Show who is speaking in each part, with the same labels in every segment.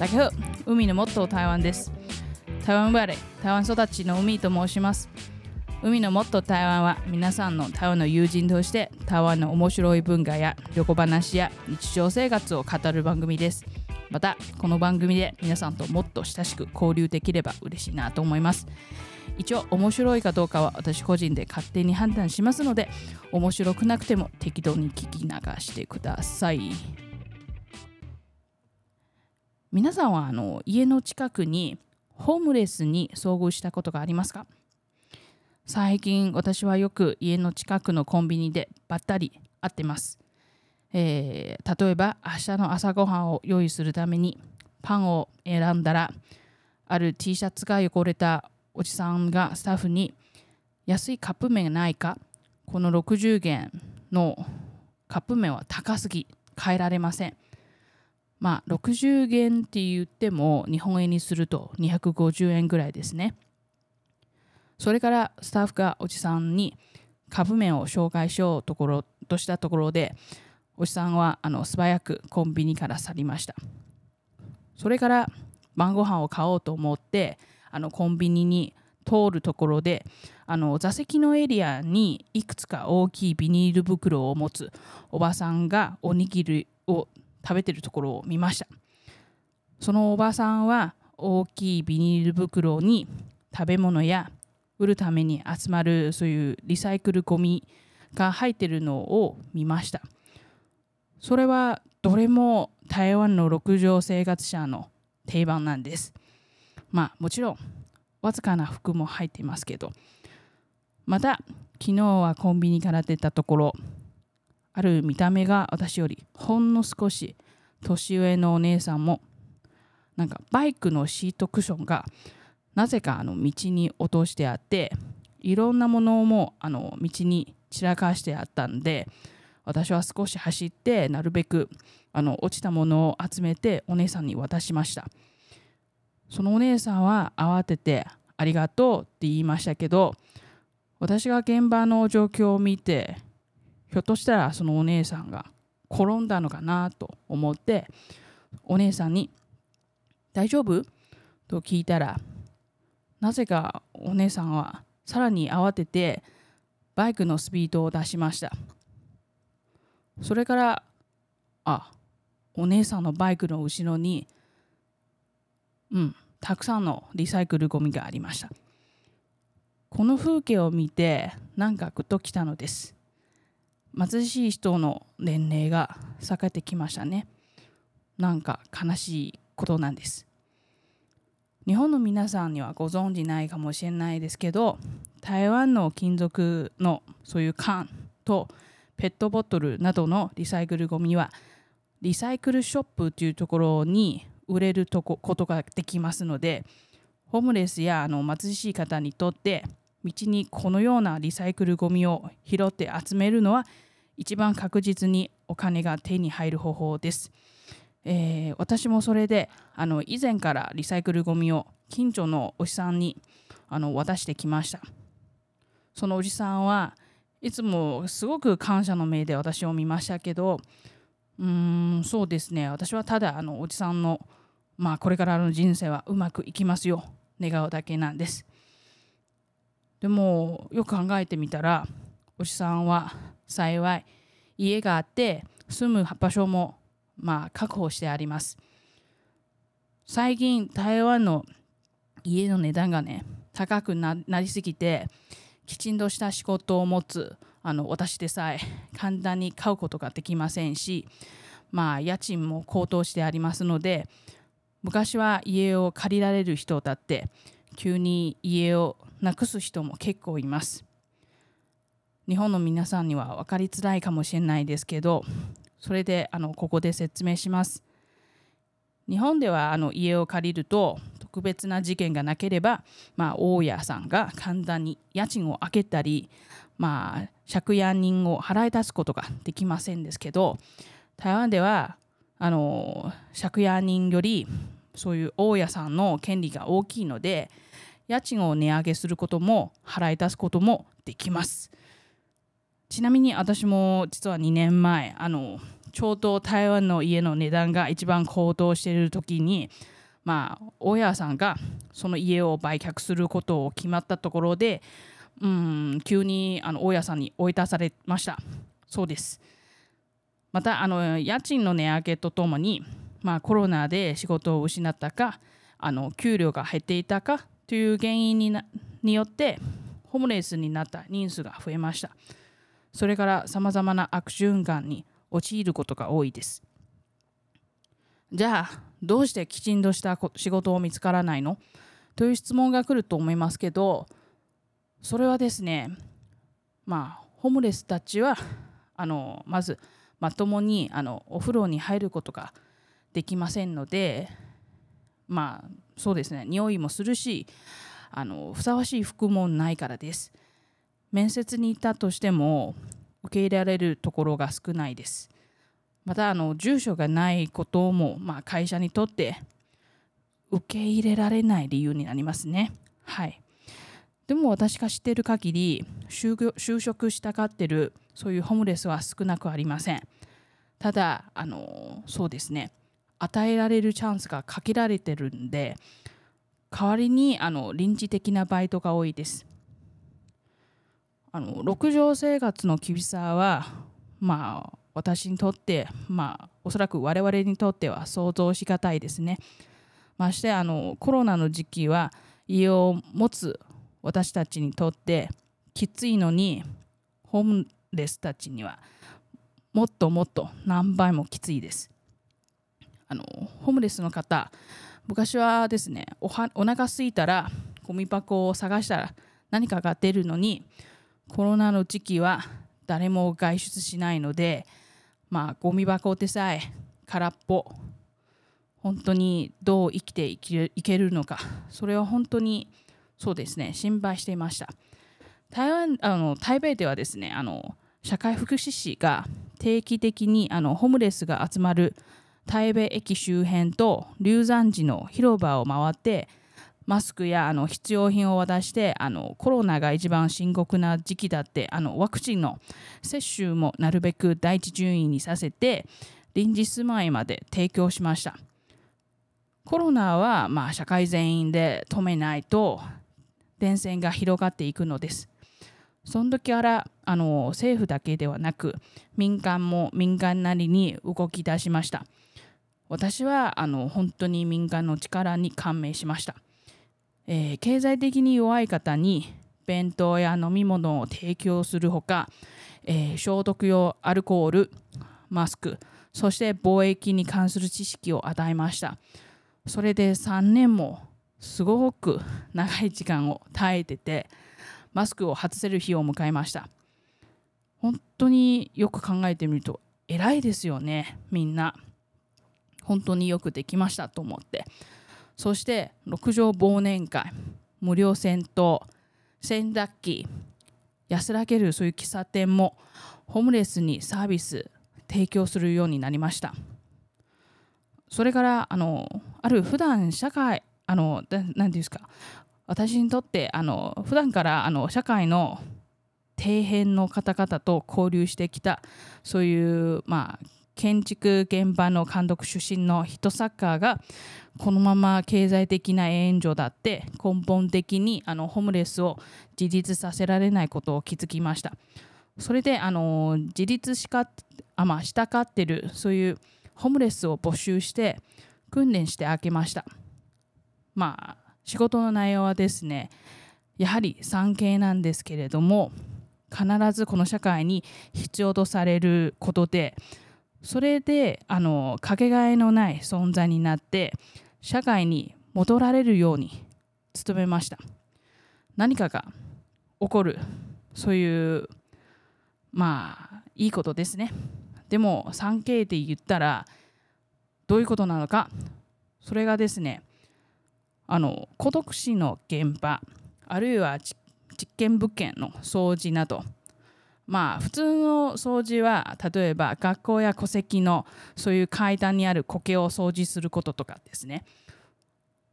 Speaker 1: 大家好、海のもっと台湾です。台湾生まれ、台湾育ちの海と申します。海のもっと台湾は皆さんの台湾の友人として台湾の面白い文化や旅行話や日常生活を語る番組です。また、この番組で皆さんともっと親しく交流できれば嬉しいなと思います。一応面白いかどうかは私個人で勝手に判断しますので面白くなくても適当に聞き流してください皆さんはあの家の近くにホームレスに遭遇したことがありますか？最近私はよく家の近くのコンビニでばったり会ってます、えー例えば明日の朝ごはんを用意するためにパンを選んだらある T シャツが汚れたおじさんがスタッフに安いカップ麺がないか？この60元のカップ麺は高すぎ変えられません。まあ60元って言っても日本円にすると250円ぐらいですね。それからスタッフがおじさんにカップ麺を紹介しようところとしたところでおじさんはあの素早くコンビニから去りました。それから晩ご飯を買おうと思ってあのコンビニに通るところであの座席のエリアにいくつか大きいビニール袋を持つおばさんがおにぎりを食べてるところを見ました。そのおばさんは大きいビニール袋に食べ物や売るために集まるそういうリサイクルゴミが入ってるのを見ました。それはどれも台湾の六畳生活者の定番なんです。まあもちろんわずかな服も入っていますけど。また昨日はコンビニから出たところある見た目が私よりほんの少し年上のお姉さんもなんかバイクのシートクッションがなぜかあの道に落としてあっていろんなものもあの道に散らかしてあったんで私は少し走ってなるべくあの落ちたものを集めてお姉さんに渡しました。そのお姉さんは慌ててありがとうって言いましたけど私が現場の状況を見てひょっとしたらそのお姉さんが転んだのかなと思ってお姉さんに「大丈夫?」と聞いたらなぜかお姉さんはさらに慌ててバイクのスピードを出しました。それからあお姉さんのバイクの後ろにうんたくさんのリサイクルゴミがありました。この風景を見てなんかグッときたのです。貧しい人の年齢が下がってきましたね。なんか悲しいことなんです。日本の皆さんにはご存じないかもしれないですけど台湾の金属のそういう缶とペットボトルなどのリサイクルゴミはリサイクルショップというところに売れるとこことができますのでホームレスやあの貧しい方にとって道にこのようなリサイクルゴミを拾って集めるのは一番確実にお金が手に入る方法です。えー私もそれであの以前からリサイクルゴミを近所のおじさんにあの渡してきました。そのおじさんはいつもすごく感謝の目で私を見ましたけどうーんそうですね私はただあのおじさんのまあこれからの人生はうまくいきますよ願うだけなんです。でもよく考えてみたらおじさんは幸い家があって住む場所もまあ確保してあります。最近台湾の家の値段がね高くなりすぎてきちんとした仕事を持つあの私でさえ簡単に買うことができませんしまあ家賃も高騰してありますので昔は家を借りられる人だって急に家をなくす人も結構います。日本の皆さんには分かりづらいかもしれないですけどそれであのここで説明します。日本ではあの家を借りると特別な事件がなければ、まあ、大家さんが簡単に家賃を開けたり、まあ、借家人を払い出すことができませんですけど台湾ではあの借家人よりそういう大家さんの権利が大きいので家賃を値上げすることも払い出すこともできます。ちなみに私も実は2年前あのちょうど台湾の家の値段が一番高騰している時にまあ大家さんがその家を売却することを決まったところでうん急にあの大家さんに追い出されましたそうですまたあの家賃の値上げとともに、まあ、コロナで仕事を失ったかあの給料が減っていたかという原因になによってホームレスになった人数が増えました。それからさまざまな悪循環に陥ることが多いです。じゃあどうしてきちんとした仕事を見つからないの？という質問が来ると思いますけどそれはですねまあホームレスたちはあのまずまともにあのお風呂に入ることができませんのでまあそうですね。匂いもするしあのふさわしい服もないからです。面接に行ったとしても受け入れられるところが少ないです。またあの住所がないことも、まあ、会社にとって受け入れられない理由になりますね。はい。でも私が知っている限り就職したがってるそういうホームレスは少なくありません。ただあのそうですね。与えられるチャンスが限られてるんで代わりにあの臨時的なバイトが多いです。あの6畳生活の厳しさはまあ私にとってまあおそらく我々にとっては想像しがたいですね。ましてあのコロナの時期は家を持つ私たちにとってきついのにホームレスたちにはもっともっと何倍もきついです。あのホームレスの方昔はですねおはお腹すいたらゴミ箱を探したら何かが出るのにコロナの時期は誰も外出しないのでまあゴミ箱でさえ空っぽ本当にどう生きていけるのかそれは本当にそうですね心配していました。台湾あの台北ではですねあの社会福祉士が定期的にあのホームレスが集まる台北駅周辺と龍山寺の広場を回ってマスクやあの必要品を渡してあのコロナが一番深刻な時期だってあのワクチンの接種もなるべく第一順位にさせて臨時住まいまで提供しました。コロナはまあ社会全員で止めないと伝染が広がっていくのです。その時からあの政府だけではなく民間も民間なりに動き出しました。私はあの本当に民間の力に感銘しました、えー、経済的に弱い方に弁当や飲み物を提供するほか、えー、消毒用アルコールマスクそして貿易に関する知識を与えました。それで3年もすごく長い時間を耐えててマスクを外せる日を迎えました。本当によく考えてみると偉いですよねみんな。本当によくできましたと思って。そして6畳忘年会無料銭湯洗濯機安らげるそういう喫茶店もホームレスにサービス提供するようになりました。それからあのある普段社会あの何て言うんですか私にとってあの普段からあの社会の底辺の方々と交流してきたそういうまあ建築現場の監督出身の人サッカーがこのまま経済的な援助だって根本的にあのホームレスを自立させられないことを気づきました。それであの自立しかあ、まあ、したかってるそういうホームレスを募集して訓練してあげました。まあ仕事の内容はですねやはり産経なんですけれども必ずこの社会に必要とされることでそれであのかけがえのない存在になって社会に戻られるように努めました。何かが起こるそういうまあいいことですね。でも 3K で言ったらどういうことなのかそれがですねあの孤独死の現場あるいは実験物件の掃除などまあ普通の掃除は例えば学校や戸籍のそういう階段にある苔を掃除することとかですね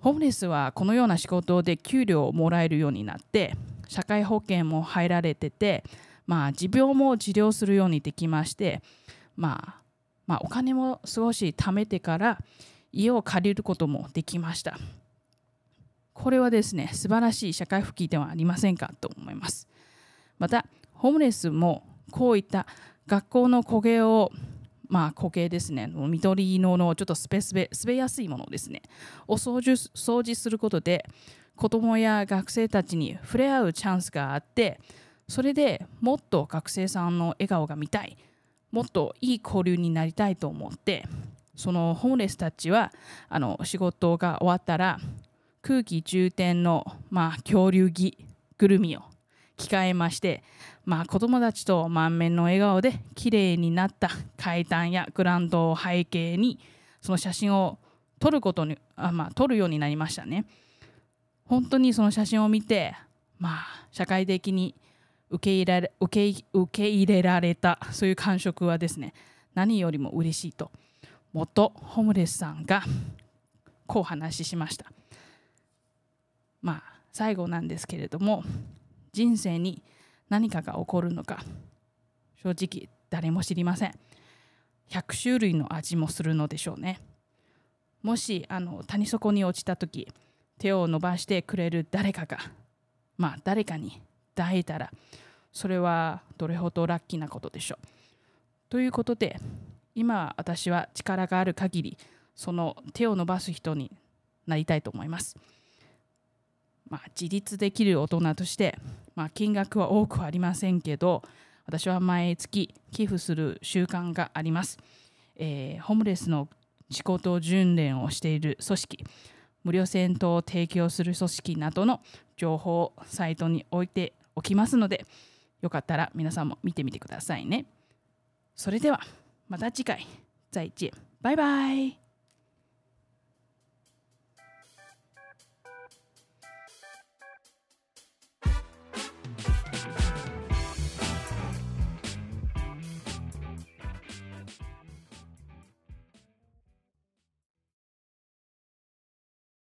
Speaker 1: ホームレスはこのような仕事で給料をもらえるようになって社会保険も入られててまあ持病も治療するようにできましてまあまあ、お金も少し貯めてから家を借りることもできました。これはですね、素晴らしい社会復帰ではありませんかと思います。また、ホームレスもこういった学校の焦げをまあ、固形ですね緑色のちょっとスペスベ滑やすいものですねを掃除掃除することで子どもや学生たちに触れ合うチャンスがあってそれでもっと学生さんの笑顔が見たいもっといい交流になりたいと思ってそのホームレスたちはあの仕事が終わったら空気充填の、まあ、恐竜着ぐるみを着替えまして、まあ、子供たちと満面の笑顔で綺麗になった階段やグラウンドを背景にその写真を撮ることにあ、まあ、撮るようになりましたね。本当にその写真を見て、まあ、社会的に受け入れられ受け受け入れられたそういう感触はですね何よりも嬉しいと元ホームレスさんがこう話しました。まあ最後なんですけれども人生に何かが起こるのか正直誰も知りません。100種類の味もするのでしょうね。もしあの谷底に落ちた時手を伸ばしてくれる誰かがまあ誰かに抱いたらそれはどれほどラッキーなことでしょう。ということで今私は力がある限りその手を伸ばす人になりたいと思います。まあ、自立できる大人として、まあ、金額は多くありませんけど私は毎月寄付する習慣があります、えー、ホームレスの仕事訓練をしている組織無料銭湯を提供する組織などの情報をサイトに置いておきますのでよかったら皆さんも見てみてくださいね。それではまた次回。再见。バイバイ。